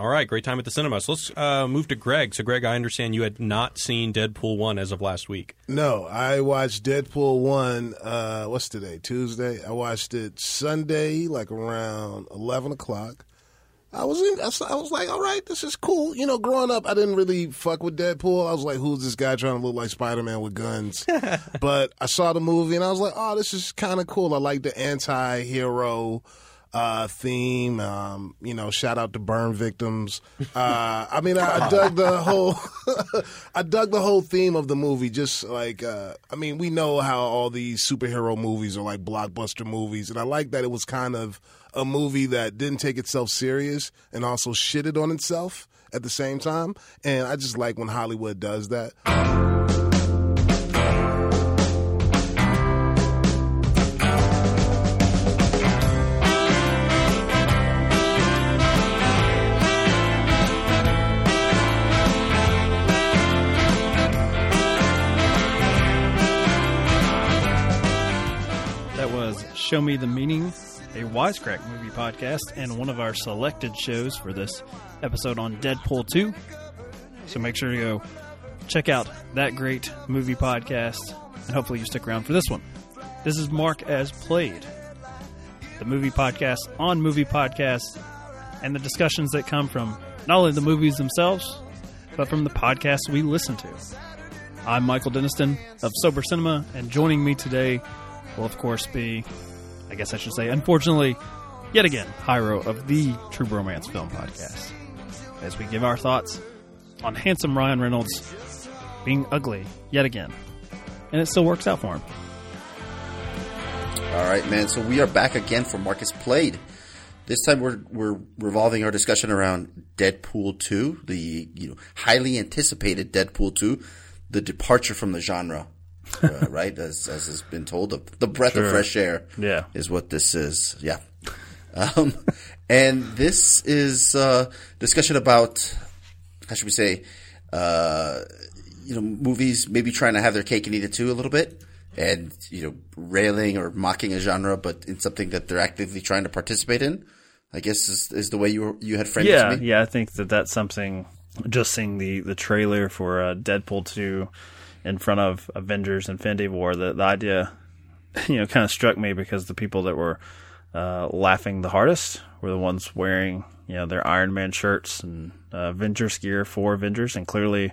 All right, great time at the cinema. So let's uh, move to Greg. So, Greg, I understand you had not seen Deadpool 1 as of last week. No, I watched Deadpool 1, uh, what's today? Tuesday? I watched it Sunday, like around 11 o'clock. I was in, I was like, all right, this is cool. You know, growing up, I didn't really fuck with Deadpool. I was like, who's this guy trying to look like Spider Man with guns? but I saw the movie and I was like, oh, this is kind of cool. I like the anti hero uh, theme. Um, you know, shout out to burn victims. Uh, I mean, I, I, dug the whole, I dug the whole theme of the movie. Just like, uh, I mean, we know how all these superhero movies are like blockbuster movies, and I like that it was kind of a movie that didn't take itself serious and also shitted on itself at the same time. And I just like when Hollywood does that. Show Me the Meaning, a Wisecrack movie podcast, and one of our selected shows for this episode on Deadpool 2. So make sure to go check out that great movie podcast, and hopefully you stick around for this one. This is Mark as Played, the movie podcast on movie podcasts, and the discussions that come from not only the movies themselves, but from the podcasts we listen to. I'm Michael Denniston of Sober Cinema, and joining me today will, of course, be I guess I should say, unfortunately, yet again, Hyro of the True Romance Film Podcast, as we give our thoughts on handsome Ryan Reynolds being ugly yet again. And it still works out for him. All right, man. So we are back again for Mark as Played. This time we're we're revolving our discussion around Deadpool 2, the you know highly anticipated Deadpool 2, the departure from the genre uh, right? As, as has been told, the, the breath sure. of fresh air yeah. is what this is. Yeah. Um, and this is uh, discussion about, how should we say, uh, you know, movies maybe trying to have their cake and eat it too a little bit. And, you know, railing or mocking a genre, but in something that they're actively trying to participate in. I guess is, is the way you were, you had framed yeah. Yeah, I think that that's something. Just seeing the the trailer for uh, Deadpool two, in front of Avengers Infinity War, the, the idea, you know, kind of struck me because the people that were uh, laughing the hardest were the ones wearing, you know, their Iron Man shirts and uh, Avengers gear for Avengers, and clearly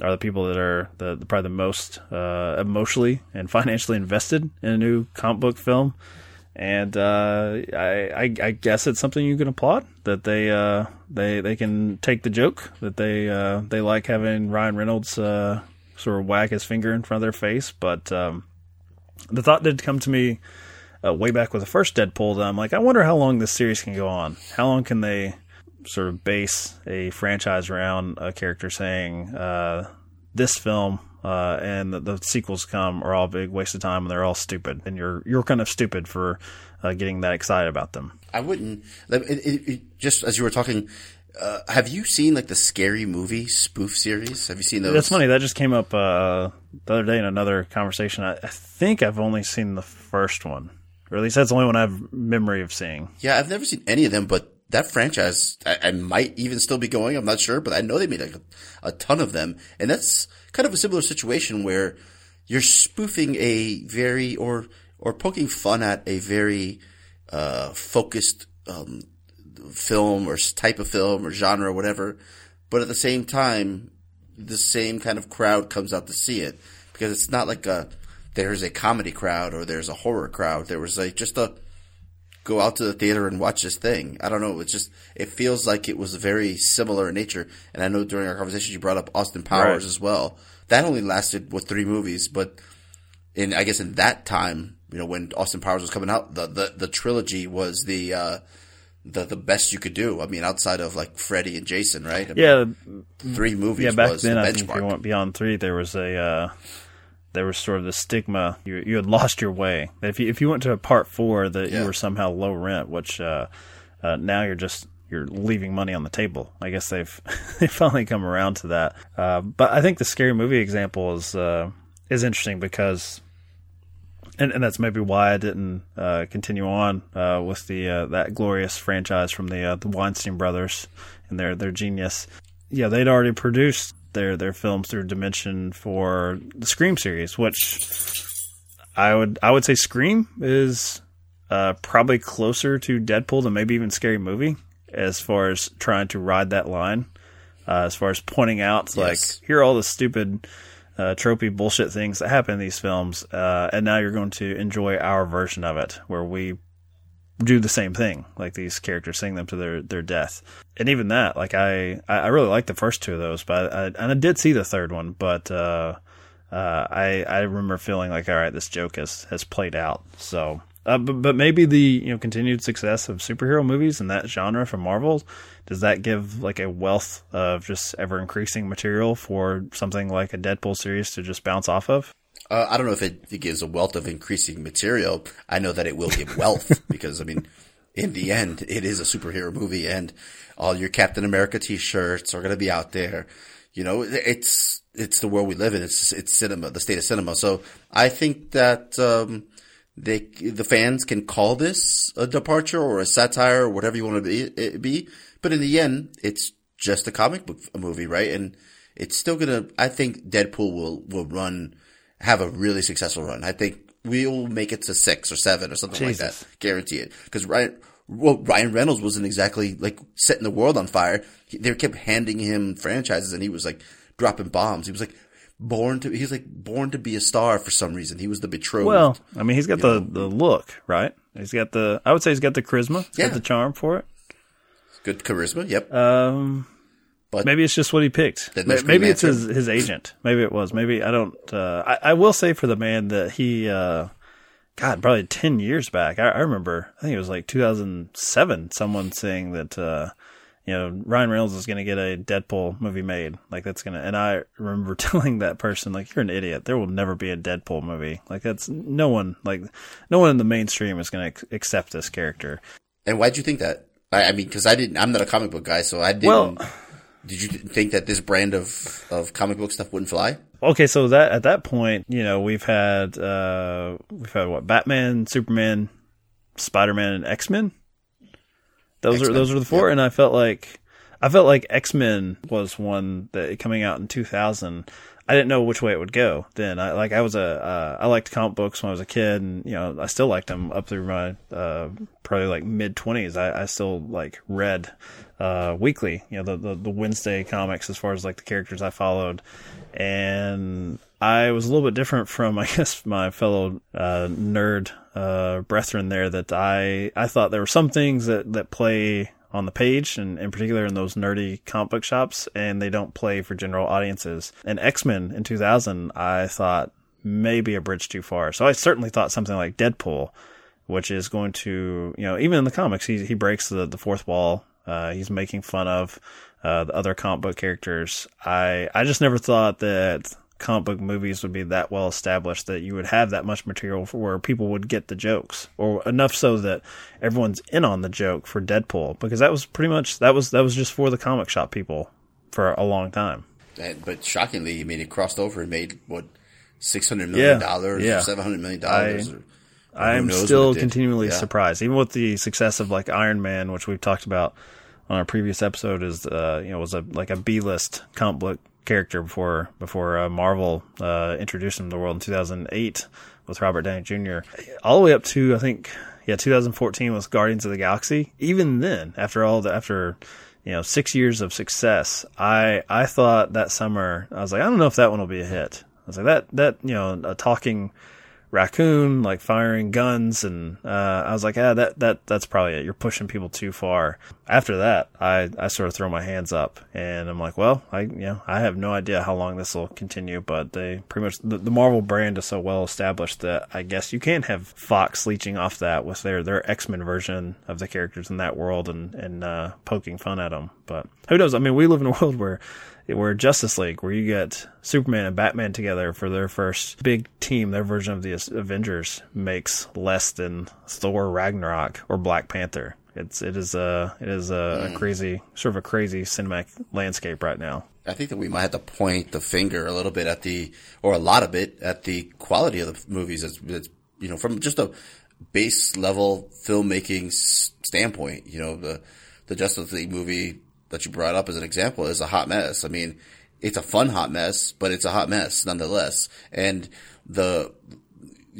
are the people that are the, the probably the most uh, emotionally and financially invested in a new comic book film. And uh, I, I, I, guess it's something you can applaud that they uh, they they can take the joke that they uh, they like having Ryan Reynolds sort of whack his finger in front of their face. But um, the thought did come to me uh, way back with the first Deadpool that I'm like, I wonder how long this series can go on. How long can they sort of base a franchise around a character saying uh, this film uh, and the, the, sequels come are all big waste of time and they're all stupid and you're you're kind of stupid for uh, getting that excited about them. I wouldn't. It, it, it, just as you were talking, uh, have you seen like the scary movie spoof series? Have you seen those? That's funny. That just came up uh, the other day in another conversation. I, I, think I've only seen the first one, or at least that's the only one I have memory of seeing. Yeah, I've never seen any of them, but that franchise I, I might even still be going. I'm not sure, but I know they made like a, a ton of them, and that's kind of a similar situation where you're spoofing a very or or poking fun at a very uh, focused um, film or type of film or genre or whatever. But at the same time, the same kind of crowd comes out to see it because it's not like a there's a comedy crowd or there's a horror crowd. There was like just a go out to the theater and watch this thing. I don't know. It's just it feels like it was very similar in nature. And I know during our conversation you brought up Austin Powers right. as well. That only lasted with three movies, but in I guess in that time, you know, when Austin Powers was coming out, the the, the trilogy was the uh, the the best you could do. I mean, outside of like Freddy and Jason, right? I yeah, mean, three movies. Yeah, back then the I think if you went beyond three, there was a uh, there was sort of the stigma you you had lost your way. If you if you went to a part four, that yeah. you were somehow low rent, which uh, uh, now you're just you're leaving money on the table. I guess they've they finally come around to that. Uh, but I think the scary movie example is uh, is interesting because and, and that's maybe why I didn't uh, continue on uh, with the uh, that glorious franchise from the uh, the Weinstein brothers and their their genius. Yeah, they'd already produced their their films through Dimension for the Scream series, which I would I would say Scream is uh, probably closer to Deadpool than maybe even Scary Movie as far as trying to ride that line. Uh, as far as pointing out, Yes. like here are all the stupid, uh, tropey bullshit things that happen in these films, uh, and now you're going to enjoy our version of it, where we do the same thing, like these characters sing them to their, their death. And even that, like I, I really like the first two of those, but I, and I did see the third one, but, uh, uh, I, I remember feeling like, all right, this joke has, has played out. So, uh, but, but maybe the, you know, continued success of superhero movies and that genre from Marvel, does that give like a wealth of just ever increasing material for something like a Deadpool series to just bounce off of? Uh, I don't know if it, it gives a wealth of increasing material. I know that it will give wealth because I mean, in the end, it is a superhero movie, and all your Captain America T-shirts are going to be out there. You know, it's it's the world we live in. It's it's cinema, the state of cinema. So I think that um, they the fans can call this a departure or a satire or whatever you want to be, it be. But in the end, it's just a comic book movie, right? And it's still gonna. I think Deadpool will will run have a really successful run. I think we'll make it to six or seven or something like that. Guarantee it. Because Ryan, well, Ryan Reynolds wasn't exactly like setting the world on fire. They kept handing him franchises, and he was like dropping bombs. He was like born to. He was like born to be a star for some reason. He was the betrothed. Well, I mean, he's got the, the look, right? He's got the, I would say he's got the charisma. He's Yeah. got the charm for it. good charisma. Yep. Um, But- maybe it's just what he picked. Maybe it's his, his agent. Maybe it was. Maybe I don't. Uh, I, I will say for the man that he, uh, God, probably ten years back. I, I remember. I think it was like 2007. Someone saying that, uh, you know, Ryan Reynolds is going to get a Deadpool movie made. Like that's gonna. And I remember telling that person, like, you're an idiot. There will never be a Deadpool movie. Like that's no one. Like no one in the mainstream is going to accept this character. and why'd you think that? I, I mean, because I didn't. I'm not a comic book guy, so I didn't. Well- did you think that this brand of of comic book stuff wouldn't fly? Okay, so that at that point, you know, we've had uh we've had what Batman, Superman, Spider Man, and X Men. Those are X-Men, those are the four, yep. and I felt like I felt like X Men was one that coming out in two thousand. I didn't know which way it would go then. I like I was a uh, I liked comic books when I was a kid, and you know I still liked them up through my uh, probably like mid twenties. I, I still like read uh, weekly, you know the, the the Wednesday comics as far as like the characters I followed, and I was a little bit different from I guess my fellow uh, nerd uh, brethren there. That I I thought there were some things that that play on the page, and in particular in those nerdy comic book shops, and they don't play for general audiences. And X Men in 2000, I thought maybe a bridge too far. So I certainly thought something like Deadpool, which is going to, you know, even in the comics, he he breaks the the fourth wall. Uh, he's making fun of uh, the other comic book characters. I I just never thought that comic book movies would be that well established that you would have that much material for where people would get the jokes or enough so that everyone's in on the joke for Deadpool because that was pretty much that was that was just for the comic shop people for a long time. And, but shockingly, I mean, it crossed over and made what six hundred million dollars, Yeah. or seven hundred million dollars. I'm still continually Yeah. surprised, even with the success of like Iron Man, which we've talked about on our previous episode, is uh, you know was a like a B list comic book character before before uh, Marvel uh, introduced him to the world in 2008 with Robert Downey Jr. All the way up to I think yeah 2014 with Guardians of the Galaxy. Even then, after all the after you know six years of success, I I thought that summer I was like I don't know if that one will be a hit. I was like that that you know a talking raccoon like firing guns and uh, I was like ah that that that's probably it you're pushing people too far after that I I sort of throw my hands up and I'm like well I you know I have no idea how long this will continue but they pretty much the, the Marvel brand is so well established that I guess you can have Fox leeching off that with their their X-Men version of the characters in that world and and uh, poking fun at them but who knows I mean we live in a world where where Justice League, where you get Superman and Batman together for their first big team, their version of the Avengers makes less than Thor Ragnarok or Black Panther. It's it is a it is a, a hmm. crazy sort of a crazy cinematic landscape right now. I think that we might have to point the finger a little bit at the, or a lot of it at the quality of the movies. It's you know, from just a base level filmmaking standpoint. You know, the the Justice League movie that you brought up as an example is a hot mess. I mean, it's a fun hot mess, but it's a hot mess nonetheless. And the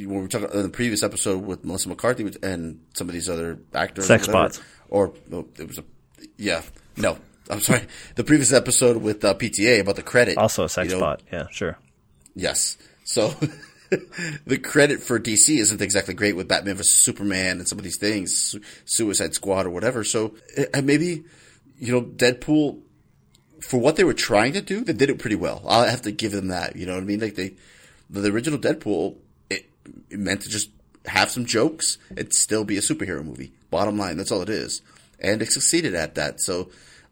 when we were talking in the previous episode with Melissa McCarthy and some of these other actors, Sex or spots. or oh, it was a yeah, no, I'm sorry, the previous episode with uh, PTA about the credit, Also a sex you know, spot. Yeah, sure. Yes. So the credit for DC isn't exactly great with Batman vs Superman and some of these things, Su- Suicide Squad or whatever. So uh, maybe you know Deadpool for what they were trying to do, they did it pretty well. I'll have to give them that. You know what I mean? Like they, the, original Deadpool, meant to just have some jokes and still be a superhero movie. Bottom line, that's all it is, and it succeeded at that. So.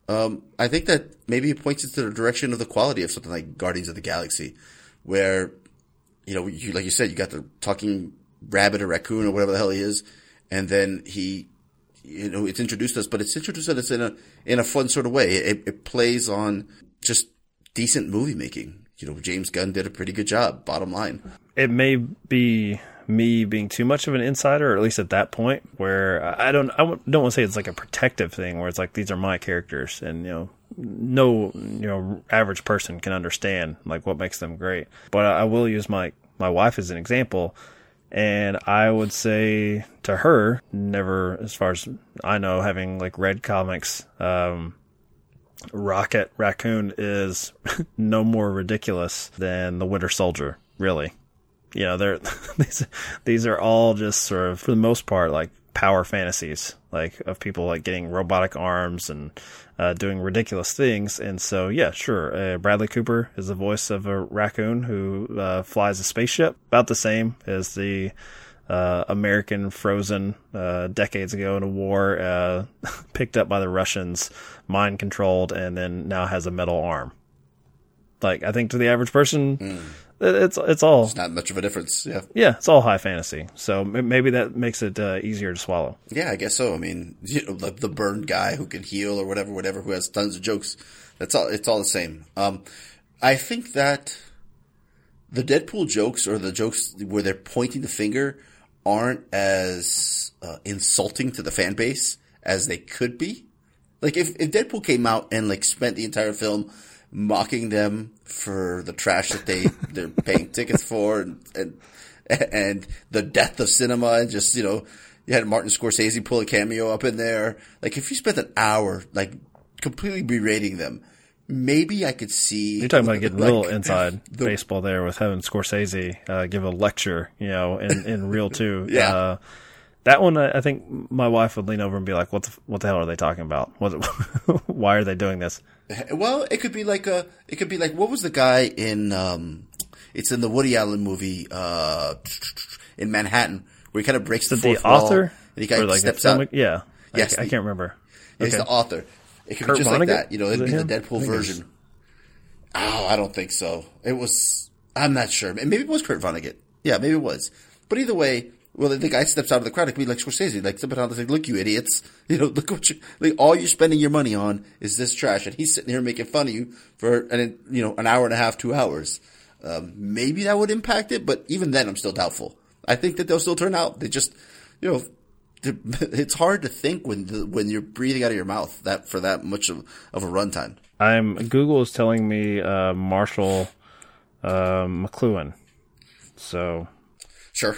Um, I think that maybe it points into the direction of the quality of something like Guardians of the Galaxy, where you know, you, like you said, you got the talking rabbit or raccoon or whatever the hell he is, and then he, you know, it's introduced us, but it's introduced us in a in a fun sort of way. It, it plays on just decent movie making. You know, James Gunn did a pretty good job. Bottom line, it may be me being too much of an insider, or at least at that point, where I don't, I don't want to say it's like a protective thing, where it's like these are my characters, and you know, no, you know, average person can understand like what makes them great. But I will use my my wife as an example, and I would say to her, never, as far as I know, having like read comics, um, Rocket Raccoon is no more ridiculous than the Winter Soldier, really. You know, they're these these are all just sort of for the most part like power fantasies, like of people like getting robotic arms and uh, doing ridiculous things. And so, yeah, sure, uh, Bradley Cooper is the voice of a raccoon who uh, flies a spaceship, about the same as the uh, American frozen uh, decades ago in a war, uh, picked up by the Russians, mind controlled, and then now has a metal arm. Like I think to the average person, it- it's it's all it's not much of a difference. Yeah, yeah, it's all high fantasy. So maybe that makes it uh, easier to swallow. yeah, I guess so. I mean, you know, the, the burned guy who can heal or whatever, whatever, who has tons of jokes. That's all. It's all the same. Um, I think that the Deadpool jokes or the jokes where they're pointing the finger aren't as uh, insulting to the fan base as they could be. Like if, if Deadpool came out and like spent the entire film mocking them for the trash that they they're paying tickets for and, and and the death of cinema and just you know you had Martin Scorsese pull a cameo up in there. Like if you spent an hour like completely berating them, maybe I could see You're talking about getting real like, inside the- baseball there with having Scorsese uh, give a lecture, you know, in, in real too. Yeah. Uh, that one, I think my wife would lean over and be like, "What the what the hell are they talking about? What? why are they doing this?" Well, it could be like a. It could be like what was the guy in? um It's in the Woody Allen movie uh in Manhattan where he kind of breaks the, The fourth wall author, and he kind of like steps out. Yeah. Yes, I, I can't remember. He's Okay. the author. It could Kurt be just like that. You know, it'd it be the Deadpool version. Oh, I don't think so. It was. I'm not sure. Maybe it was Kurt Vonnegut. Yeah, maybe it was. But either way, well, the guy steps out of the crowd. It could be like Scorsese, like stepping out and like, "Look, you idiots! You know, look what you like. All you're spending your money on is this trash." And he's sitting here making fun of you for an you know an hour and a half, two hours. Um, maybe that would impact it, but even then, I'm still doubtful. I think that they'll still turn out. They just, you know, it's hard to think when the, when you're breathing out of your mouth that for that much of, of a runtime. I'm Google is telling me uh, Marshall uh, McLuhan. So, Sure.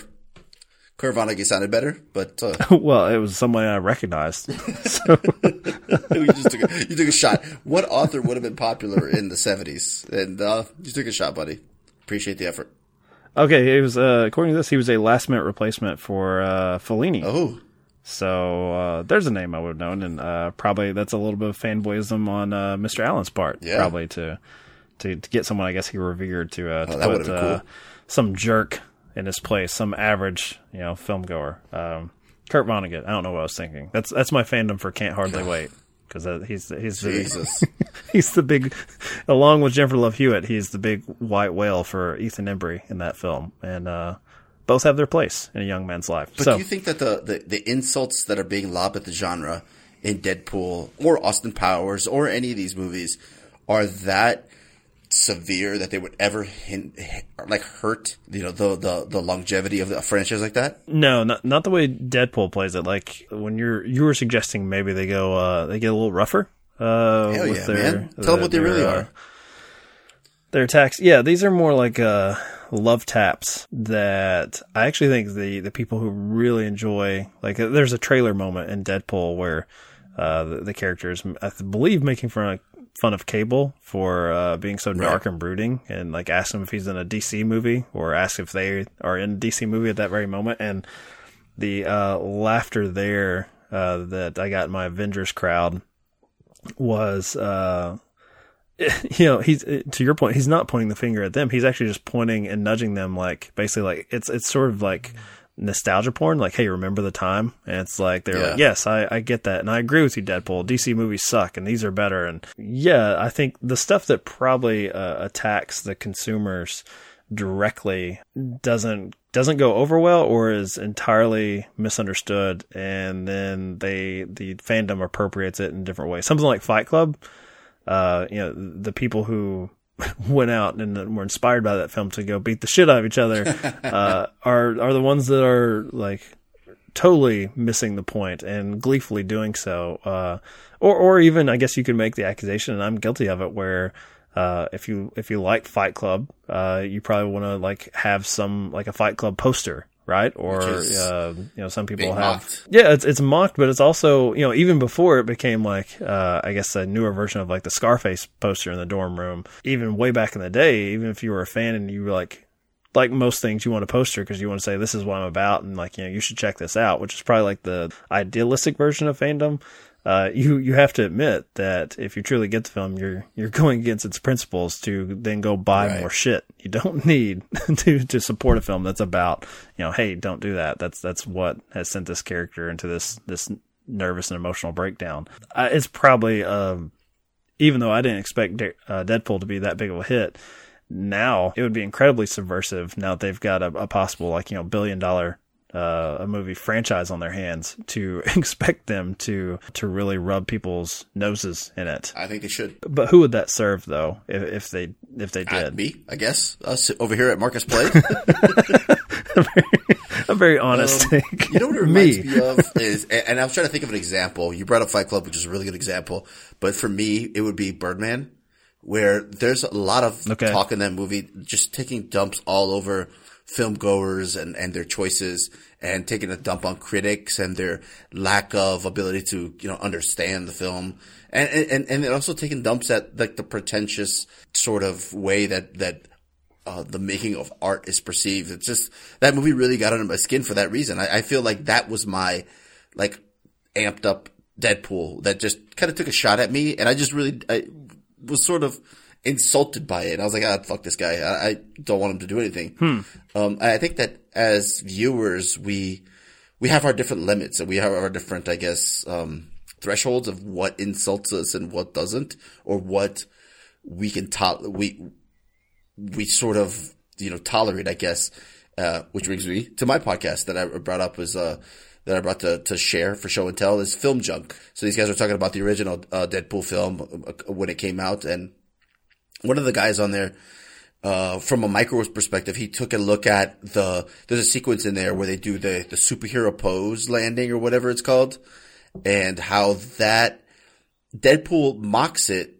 Vonnegut sounded better, but uh, well, it was someone I recognized. so, you just took a, you took a shot. What author would have been popular in the seventies? And uh, you took a shot, buddy. Appreciate the effort. okay, he was uh, according to this, he was a last minute replacement for uh, Fellini. Oh, So uh, there's a name I would have known, and uh, probably that's a little bit of fanboyism on uh, Mr. Allen's part, Yeah. probably to, to to get someone I guess he revered to, uh, to Oh, that put uh, cool. some jerk in his place, some average you know film goer. Um, Kurt Vonnegut. I don't know what I was thinking. That's that's my fandom for Can't Hardly Wait because he's he's the, Jesus. he's the big, along with Jennifer Love Hewitt, he's the big white whale for Ethan Embry in that film, and uh, both have their place in a young man's life. But so do you think that the, the, the insults that are being lobbed at the genre in Deadpool or Austin Powers or any of these movies are that severe that they would ever hint, like hurt you know the, the the longevity of the franchise like that? No, not not the way Deadpool plays it. Like when you're you were suggesting maybe they go uh they get a little rougher. Uh, Hell with yeah, their, man. Tell 'em what they their, really uh, are. Their attacks, yeah, these are more like uh, love taps that I actually think the the people who really enjoy like uh, there's a trailer moment in Deadpool where uh, the, the character is I believe making fun of fun of Cable for uh, being so dark and brooding and like ask him if he's in a DC movie or ask if they are in a DC movie at that very moment. And the uh, laughter there uh, that I got in my Avengers crowd was uh, you know he's to your point he's not pointing the finger at them. He's actually just pointing and nudging them like basically like it's it's sort of like nostalgia porn like hey remember the time? And it's like they're Yeah. like yes I, I get that. And I agree with you Deadpool. DC movies suck and these are better. And yeah I think the stuff that probably uh, attacks the consumers directly doesn't doesn't go over well or is entirely misunderstood. And then they the fandom appropriates it in different ways. Something like Fight Club uh, you know, the people who went out and were inspired by that film to go beat the shit out of each other, uh, are, are the ones that are like totally missing the point and gleefully doing so. Uh, or, or even, I guess you could make the accusation, and I'm guilty of it, where, uh, if you, if you like Fight Club, uh, you probably want to like have some, like a Fight Club poster. Right, or uh, you know, some people have mocked. yeah, it's it's mocked, but it's also you know even before it became like uh, I guess a newer version of like the Scarface poster in the dorm room. Even way back in the day, even if you were a fan and you were like like most things, you want a poster because you want to say this is what I'm about and like you know you should check this out, which is probably like the idealistic version of fandom. Uh, you you have to admit that if you truly get the film, you're you're going against its principles to then go buy Right. more shit. You don't need to to support a film that's about you know, hey, don't do that. That's that's what has sent this character into this this nervous and emotional breakdown. Uh, it's probably um, even though I didn't expect De- uh, Deadpool to be that big of a hit, now it would be incredibly subversive. Now that they've got a, a possible like you know billion dollar uh, a movie franchise on their hands to expect them to to really rub people's noses in it. I think they should. But who would that serve though if, if they if they Uh, did? me, I guess. Us over here at Marcus Play. a very honest take. You know what it reminds Me. me, of is, and and I was trying to think of an example. You brought up Fight Club, which is a really good example, but for me, it would be Birdman, where there's a lot of Okay. talk in that movie, just taking dumps all over film goers and, and their choices and taking a dump on critics and their lack of ability to, you know, understand the film. And, and, and also taking dumps at like the pretentious sort of way that, that uh, the making of art is perceived. It's just that movie really got under my skin for that reason. I, I feel like that was my like amped up Deadpool that just kind of took a shot at me, and I just really I was sort of insulted by it. I was like, ah, fuck this guy. I, I don't want him to do anything. Um, I think that as viewers, we we have our different limits and we have our different, I guess, um, thresholds of what insults us and what doesn't, or what we can to- we we sort of you know tolerate, I guess. Uh, which brings me to my podcast that I brought up was uh, that I brought to, to share for show and tell is film junk. So these guys are talking about the original uh, Deadpool film uh, when it came out, and one of the guys on there, uh, from a microwave perspective, he took a look at the, there's a sequence in there where they do the, the superhero pose landing or whatever it's called, and how that Deadpool mocks it,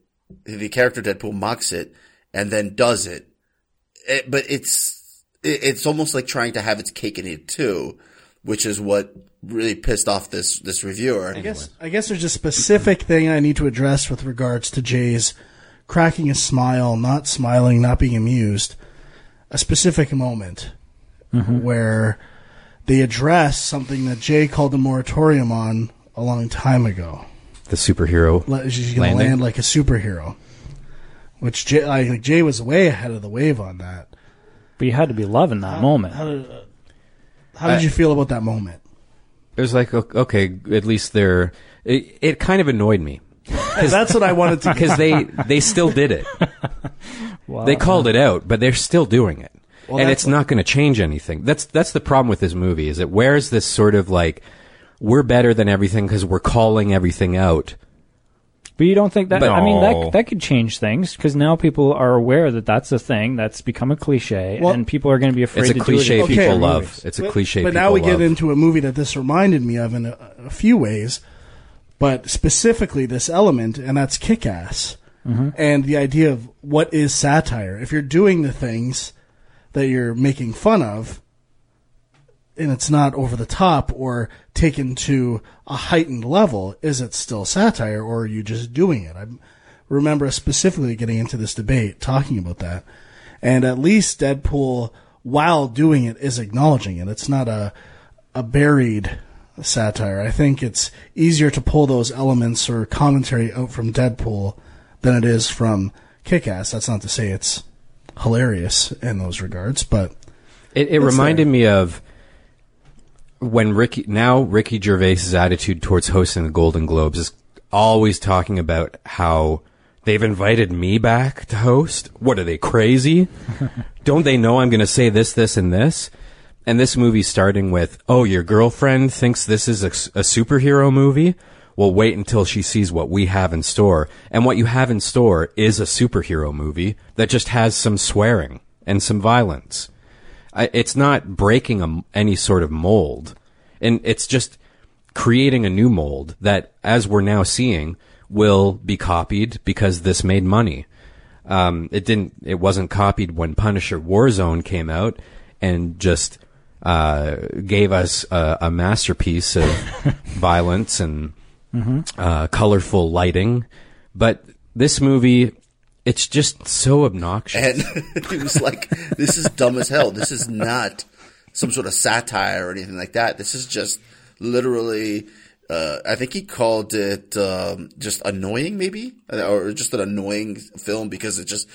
the character Deadpool mocks it, and then does it. It- but it's, it, it's almost like trying to have its cake and eat it too, which is what really pissed off this, this reviewer. I guess I guess there's a specific thing I need to address with regards to Jay's cracking a smile, not smiling, not being amused. A specific moment where they address something that Jay called a moratorium on a long time ago. The superhero. Let- She's going to land like a superhero, which Jay, like, Jay was way ahead of the wave on that. But you had to be loving that moment. How did, uh, how did you feel about that moment? It was like, okay, at least they're. It, it kind of annoyed me That's what I wanted to. because they they still did it. Wow. They called it out, but they're still doing it, Well, and that's it's not going to change anything. That's that's the problem with this movie. Is it where's this sort of like we're better than everything because we're calling everything out. But you don't think that? But- I mean, No. that that could change things because now people are aware that that's a thing that's become a cliche, Well, and people are going to be afraid It's a to cliche do it. in Okay. people love. It's a But- cliche. But people now we get into a movie that this reminded me of in a, a few ways. But specifically this element, and that's Kick-Ass. Mm-hmm. And the idea of what is satire. If you're doing the things that you're making fun of, and it's not over the top or taken to a heightened level, is it still satire or are you just doing it? I remember specifically getting into this debate talking about that. And at least Deadpool, while doing it, is acknowledging it. It's not a, a buried satire. I think it's easier to pull those elements or commentary out from Deadpool than it is from Kick-Ass. That's not to say it's hilarious in those regards, but It, it reminded me of when Ricky now Ricky Gervais's attitude towards hosting the Golden Globes is always talking about how they've invited me back to host. What are they crazy? Don't they know I'm going to say this, this, and this? And this movie starting with, "Oh, your girlfriend thinks this is a superhero movie." Well, wait until she sees what we have in store. And what you have in store is a superhero movie that just has some swearing and some violence. I, it's not breaking a, any sort of mold, and it's just creating a new mold that, as we're now seeing, will be copied because this made money. Um, it didn't. It wasn't copied when Punisher Warzone came out and just uh, gave us a, a masterpiece of violence and uh, colorful lighting. But this movie, it's just so obnoxious. And he was like, "This is dumb as hell. This is not some sort of satire or anything like that. This is just literally." Uh, I think he called it um, just annoying, maybe, or just an annoying film because it just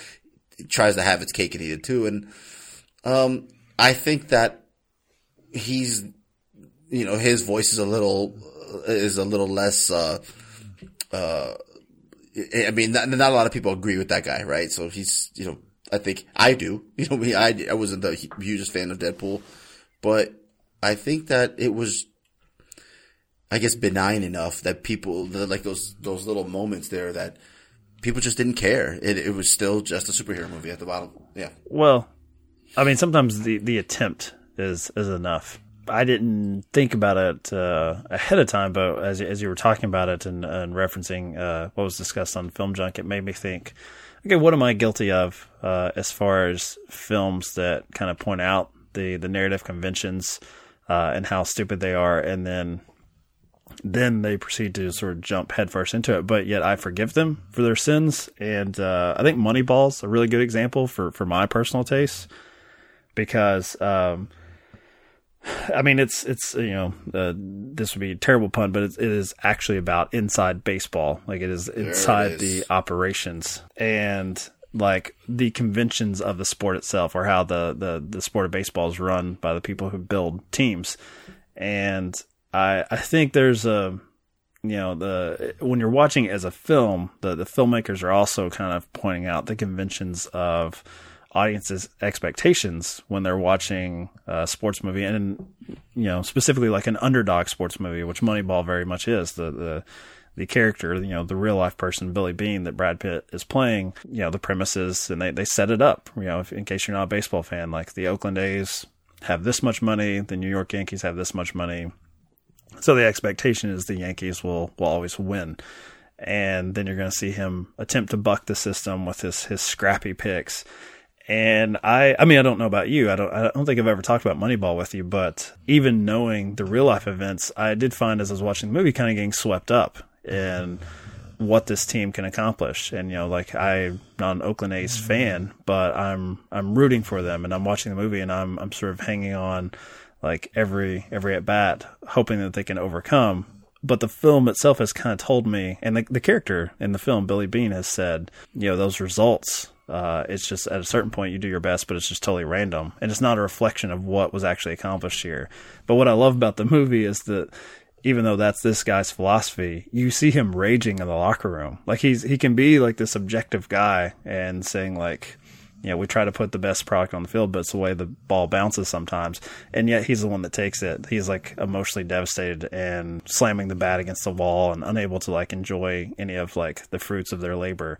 it tries to have its cake and eat it too. And um, I think that he's, you know, his voice is a little is a little less. Uh, uh I mean, not, not a lot of people agree with that guy, right? So he's, you know, I think I do. You know, me, I, I wasn't the hugest fan of Deadpool, but I think that it was, I guess, benign enough that people, like those, those little moments there that people just didn't care. It, it was still just a superhero movie at the bottom. Yeah. Well, I mean, sometimes the, the attempt is is enough. I didn't think about it uh, ahead of time, but as as you were talking about it and, and referencing uh, what was discussed on Film Junk, it made me think, okay, what am I guilty of uh, as far as films that kind of point out the the narrative conventions uh, and how stupid they are, and then then they proceed to sort of jump headfirst into it. But yet I forgive them for their sins, and uh, I think Moneyball's a really good example for for my personal taste because. Um, I mean, it's it's you know uh, this would be a terrible pun, but it is actually about inside baseball. Like it is inside is. the operations and like the conventions of the sport itself, or how the the the sport of baseball is run by the people who build teams. And I I think there's a you know the when you're watching it as a film, the the filmmakers are also kind of pointing out the conventions of audiences' expectations when they're watching a sports movie, and you know specifically like an underdog sports movie, which Moneyball very much is. The the the character, you know, the real life person, Billy Beane, that Brad Pitt is playing, you know, the premises, and they, they set it up, you know, if, in case you're not a baseball fan, like the Oakland A's have this much money, the New York Yankees have this much money. So the expectation is the Yankees will, will always win. And then you're going to see him attempt to buck the system with his, his scrappy picks. And I, I mean, I don't know about you. I don't, I don't think I've ever talked about Moneyball with you, but even knowing the real life events, I did find as I was watching the movie kind of getting swept up in what this team can accomplish. And, you know, like I'm not an Oakland A's fan, but I'm, I'm rooting for them and I'm watching the movie and I'm, I'm sort of hanging on like every, every at bat, hoping that they can overcome. But the film itself has kind of told me, and the, the character in the film, Billy Beane, has said, you know, those results uh, it's just at a certain point you do your best, but it's just totally random, and it's not a reflection of what was actually accomplished here. But what I love about the movie is that even though that's this guy's philosophy, you see him raging in the locker room. Like he's he can be like this objective guy and saying like, you know, we try to put the best product on the field, but it's the way the ball bounces sometimes. And yet he's the one that takes it. He's like emotionally devastated and slamming the bat against the wall and unable to like enjoy any of like the fruits of their labor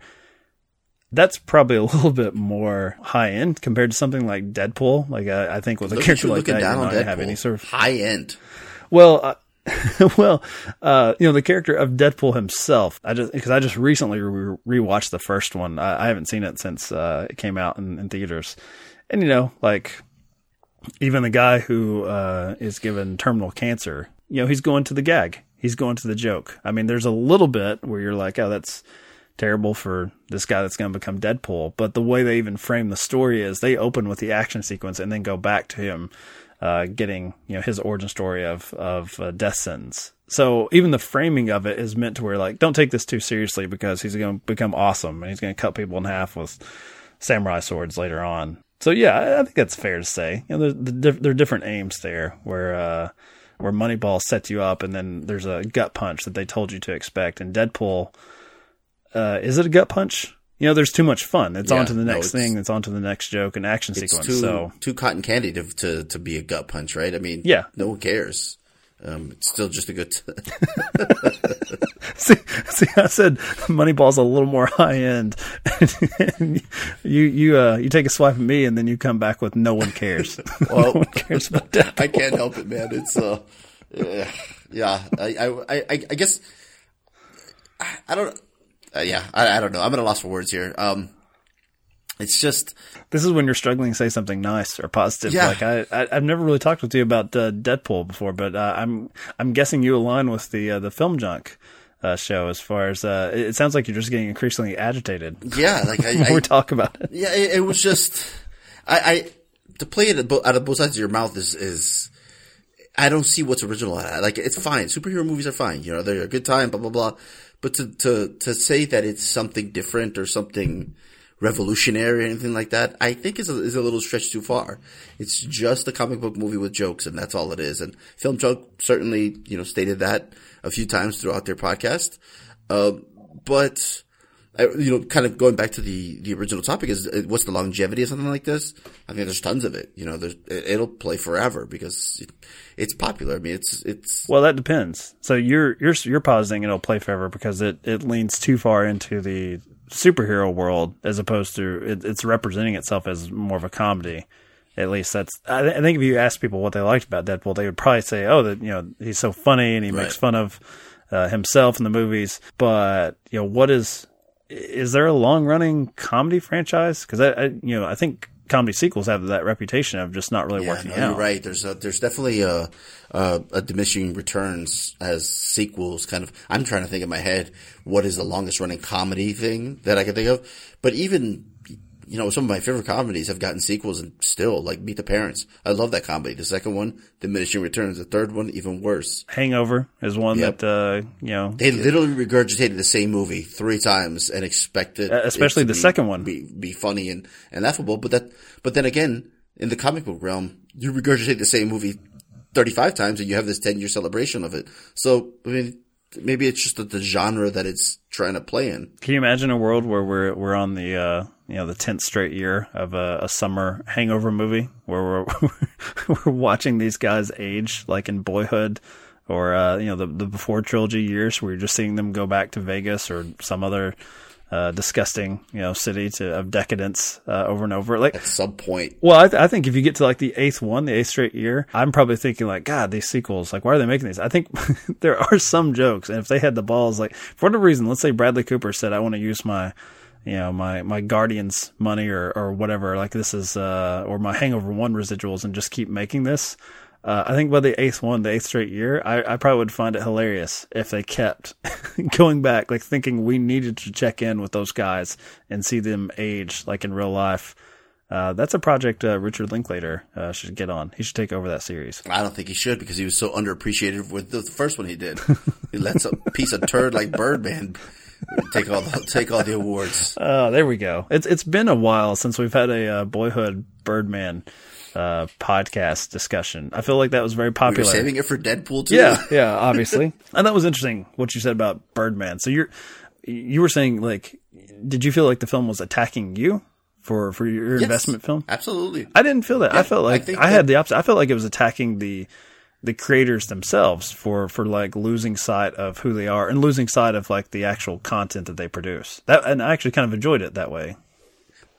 that's probably a little bit more high end compared to something like Deadpool. Like I, I think with a character like that, you're not have any sort of high end. well. Uh, well, uh, you know, the character of Deadpool himself, I just, cause I just recently re- rewatched the first one. I, I haven't seen it since, uh, it came out in, in, theaters. And, you know, like, even the guy who, uh, is given terminal cancer, you know, he's going to the gag. He's going to the joke. I mean, there's a little bit where you're like, oh, that's terrible for this guy that's going to become Deadpool. But the way they even frame the story is they open with the action sequence and then go back to him uh, getting you know his origin story of of uh, death sentence. So even the framing of it is meant to where like don't take this too seriously because he's going to become awesome and he's going to cut people in half with samurai swords later on. So yeah, I think that's fair to say. You know, there's, there are different aims there where uh, where Moneyball sets you up and then there's a gut punch that they told you to expect. And Deadpool, uh, is it a gut punch? you know, there's too much fun. It's yeah, on to the next no, thing. It's on to the next joke and action sequence. Too, so too cotton candy to, to, to be a gut punch, right? I mean, yeah, no one cares. Um, it's still just a good. T- see, see, I said Moneyball's a little more high end. you you uh you take a swipe at me and then you come back with no one cares. Well, no one cares about that. I can't help it, man. It's uh, yeah. I I I, I guess I don't uh, yeah, I, I, don't know. I'm at a loss for words here. Um, it's just this is when you're struggling to say something nice or positive. Yeah. Like I, I have never really talked with you about uh, Deadpool before, but uh, I'm I'm guessing you align with the uh, the film junk. Uh, show as far as uh, it sounds like you're just getting increasingly agitated. Yeah, like I, we talk about it. Yeah, it, it was just I, I to play it out of both sides of your mouth is is I don't see what's original. Like it's fine. Superhero movies are fine. You know, they're a good time. Blah blah blah. But to, to, to say that it's something different or something revolutionary or anything like that, I think is a, is a little stretch too far. It's just a comic book movie with jokes and that's all it is. And Film Junk certainly, you know, stated that a few times throughout their podcast. Uh, but you know, kind of going back to the, the original topic is uh, what's the longevity of something like this? I think there's tons of it. You know, there's, it'll play forever because it, it's popular. I mean, it's, it's. Well, that depends. So you're, you're, you're positing it'll play forever because it, it leans too far into the superhero world as opposed to it, it's representing itself as more of a comedy. At least that's, I, th- I, think if you ask people what they liked about Deadpool, they would probably say, oh, that, you know, he's so funny and he right. makes fun of, uh, himself in the movies. But, you know, what is, is there a long running comedy franchise? Because I, I, you know, I think comedy sequels have that reputation of just not really yeah, working no, out. You're right. There's a, there's definitely a, a, a, diminishing returns as sequels. Kind of. I'm trying to think in my head what is the longest running comedy thing that I can think of. But even you know, some of my favorite comedies have gotten sequels and still, like Meet the Parents. I love that comedy. The second one, Diminishing Returns. The third one, even worse. Hangover is one yep. that, uh, you know. They literally regurgitated the same movie three times and expected. Uh, especially the be, second one. Be, be funny and, and laughable. But that, but then again, in the comic book realm, you regurgitate the same movie 35 times and you have this 10 year celebration of it. So, I mean, maybe it's just the, the genre that it's trying to play in. Can you imagine a world where we're, we're on the, uh, you know the tenth straight year of a, a, summer hangover movie where we're we're watching these guys age like in Boyhood or uh, you know the the before trilogy years where you're just seeing them go back to Vegas or some other uh, disgusting you know city to of decadence uh, over and over like at some point. Well, I, th- I think if you get to like the eighth one, the eighth straight year, I'm probably thinking like, God, these sequels, like, why are they making these? I think there are some jokes, and if they had the balls, like for whatever reason, let's say Bradley Cooper said, I want to use my you know my my guardians money or or whatever like this is uh or my hangover one residuals and just keep making this uh, I think by the eighth one, the eighth straight year, I, I probably would find it hilarious if they kept going back, like thinking we needed to check in with those guys and see them age like in real life. Uh, that's a project uh, Richard Linklater uh, should get on. He should take over that series. I don't think he should because he was so underappreciated with the first one he did. he lets a piece of turd like Birdman take all the, take all the awards. Oh, there we go. It's it's been a while since we've had a uh, Boyhood Birdman uh, podcast discussion. I feel like that was very popular. We saving it for Deadpool too. Yeah, yeah, obviously. and that was interesting what you said about Birdman. So you're you were saying like, did you feel like the film was attacking you? For, for your yes, investment film, absolutely. I didn't feel that. Yeah, I felt like I, I had the opposite. I felt like it was attacking the the creators themselves for for like losing sight of who they are and losing sight of like the actual content that they produce. That and I actually kind of enjoyed it that way.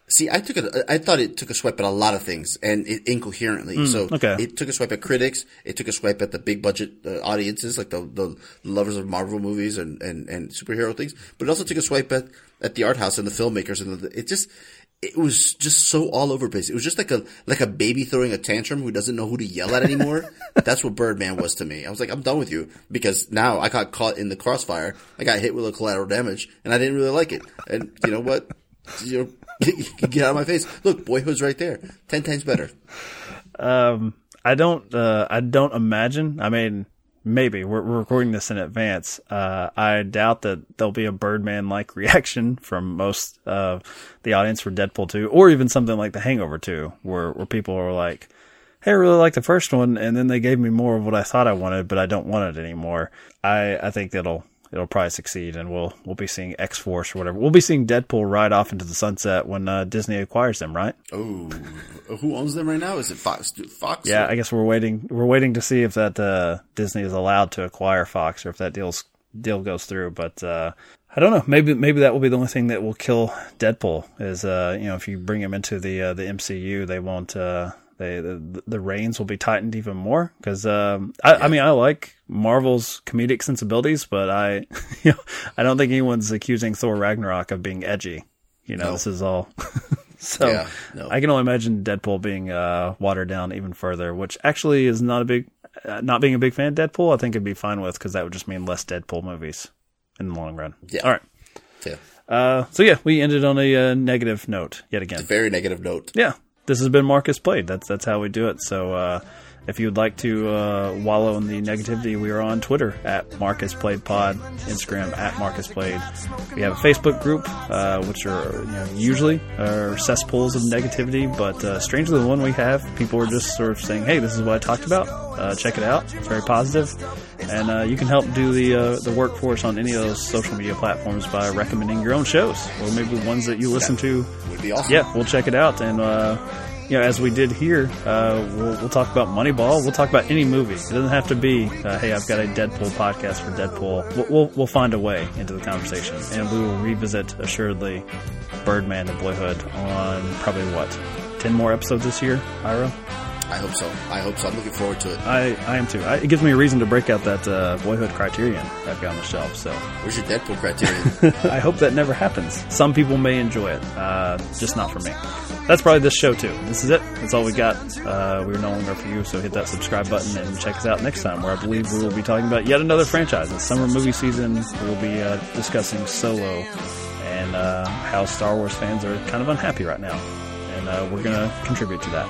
See, I took a, I thought it took a swipe at a lot of things and it, incoherently. so okay. it took a swipe at critics. It took a swipe at the big budget uh, audiences, like the, the lovers of Marvel movies and, and, and superhero things. But it also took a swipe at, at the art house and the filmmakers and the, it just, it was just so all over the place. It was just like a, like a baby throwing a tantrum who doesn't know who to yell at anymore. That's what Birdman was to me. I was like, I'm done with you because now I got caught in the crossfire. I got hit with a collateral damage and I didn't really like it. And you know what? You know, get out of my face. Look, Boyhood's right there. Ten times better. Um, I don't. Uh, I don't imagine. I mean, maybe we're, we're recording this in advance. Uh, I doubt that there'll be a Birdman-like reaction from most of the audience for Deadpool two, or even something like The Hangover two, where where people are like, "Hey, I really like the first one," and then they gave me more of what I thought I wanted, but I don't want it anymore. I I think that'll. It'll probably succeed, and we'll we'll be seeing X Force or whatever. We'll be seeing Deadpool ride off into the sunset when uh, Disney acquires them, right? Oh, who owns them right now? Is it Fox? Fox? Yeah, I guess we're waiting. We're waiting to see if that uh, Disney is allowed to acquire Fox or if that deal's deal goes through. But uh, I don't know. Maybe maybe that will be the only thing that will kill Deadpool. Is uh, you know if you bring him into the uh, the MCU, they won't. Uh, they the, the reins will be tightened even more because um, I, I mean I like Marvel's comedic sensibilities, but I you know I don't think anyone's accusing Thor Ragnarok of being edgy. You know, No. this is all. so Yeah, no. I can only imagine Deadpool being uh, watered down even further, which actually is not a big, uh, not being a big fan of Deadpool. I think it'd be fine with because that would just mean less Deadpool movies in the long run. Yeah. All right. Yeah. Uh, so yeah, we ended on a uh, negative note yet again. Very negative note. Yeah, this has been Mark as Played. That's that's how we do it. So uh, if you would like to uh, wallow in the negativity, we are on Twitter at Mark as Played Pod, Instagram at Mark as Played. We have a Facebook group, uh, which are you know, usually are cesspools of negativity, but uh, strangely, the one we have, people are just sort of saying, "Hey, this is what I talked about. Uh, check it out. It's very positive." And uh, you can help do the uh, the work for us on any of those social media platforms by recommending your own shows, or maybe ones that you listen to Would be awesome. yeah, we'll check it out. And, uh, you know, as we did here, uh, we'll, we'll talk about Moneyball. We'll talk about any movie. It doesn't have to be, uh, hey, I've got a Deadpool podcast for Deadpool. We'll, we'll, we'll find a way into the conversation. And we will revisit, assuredly, Birdman and Boyhood on probably what? 10 more episodes this year, Ira? I hope so. I hope so. I'm looking forward to it. I, I am too. I, it gives me a reason to break out that uh, Boyhood Criterion I've got on the shelf. So Where's your Deadpool criterion? I hope that never happens. Some people may enjoy it, uh, just not for me. That's probably this show too. This is it. That's all we got. Uh, we're no longer for you, so hit that subscribe button and check us out next time, where I believe we will be talking about yet another franchise. It's summer movie season. We will be uh, discussing Solo and uh, how Star Wars fans are kind of unhappy right now, and uh, we're to contribute to that.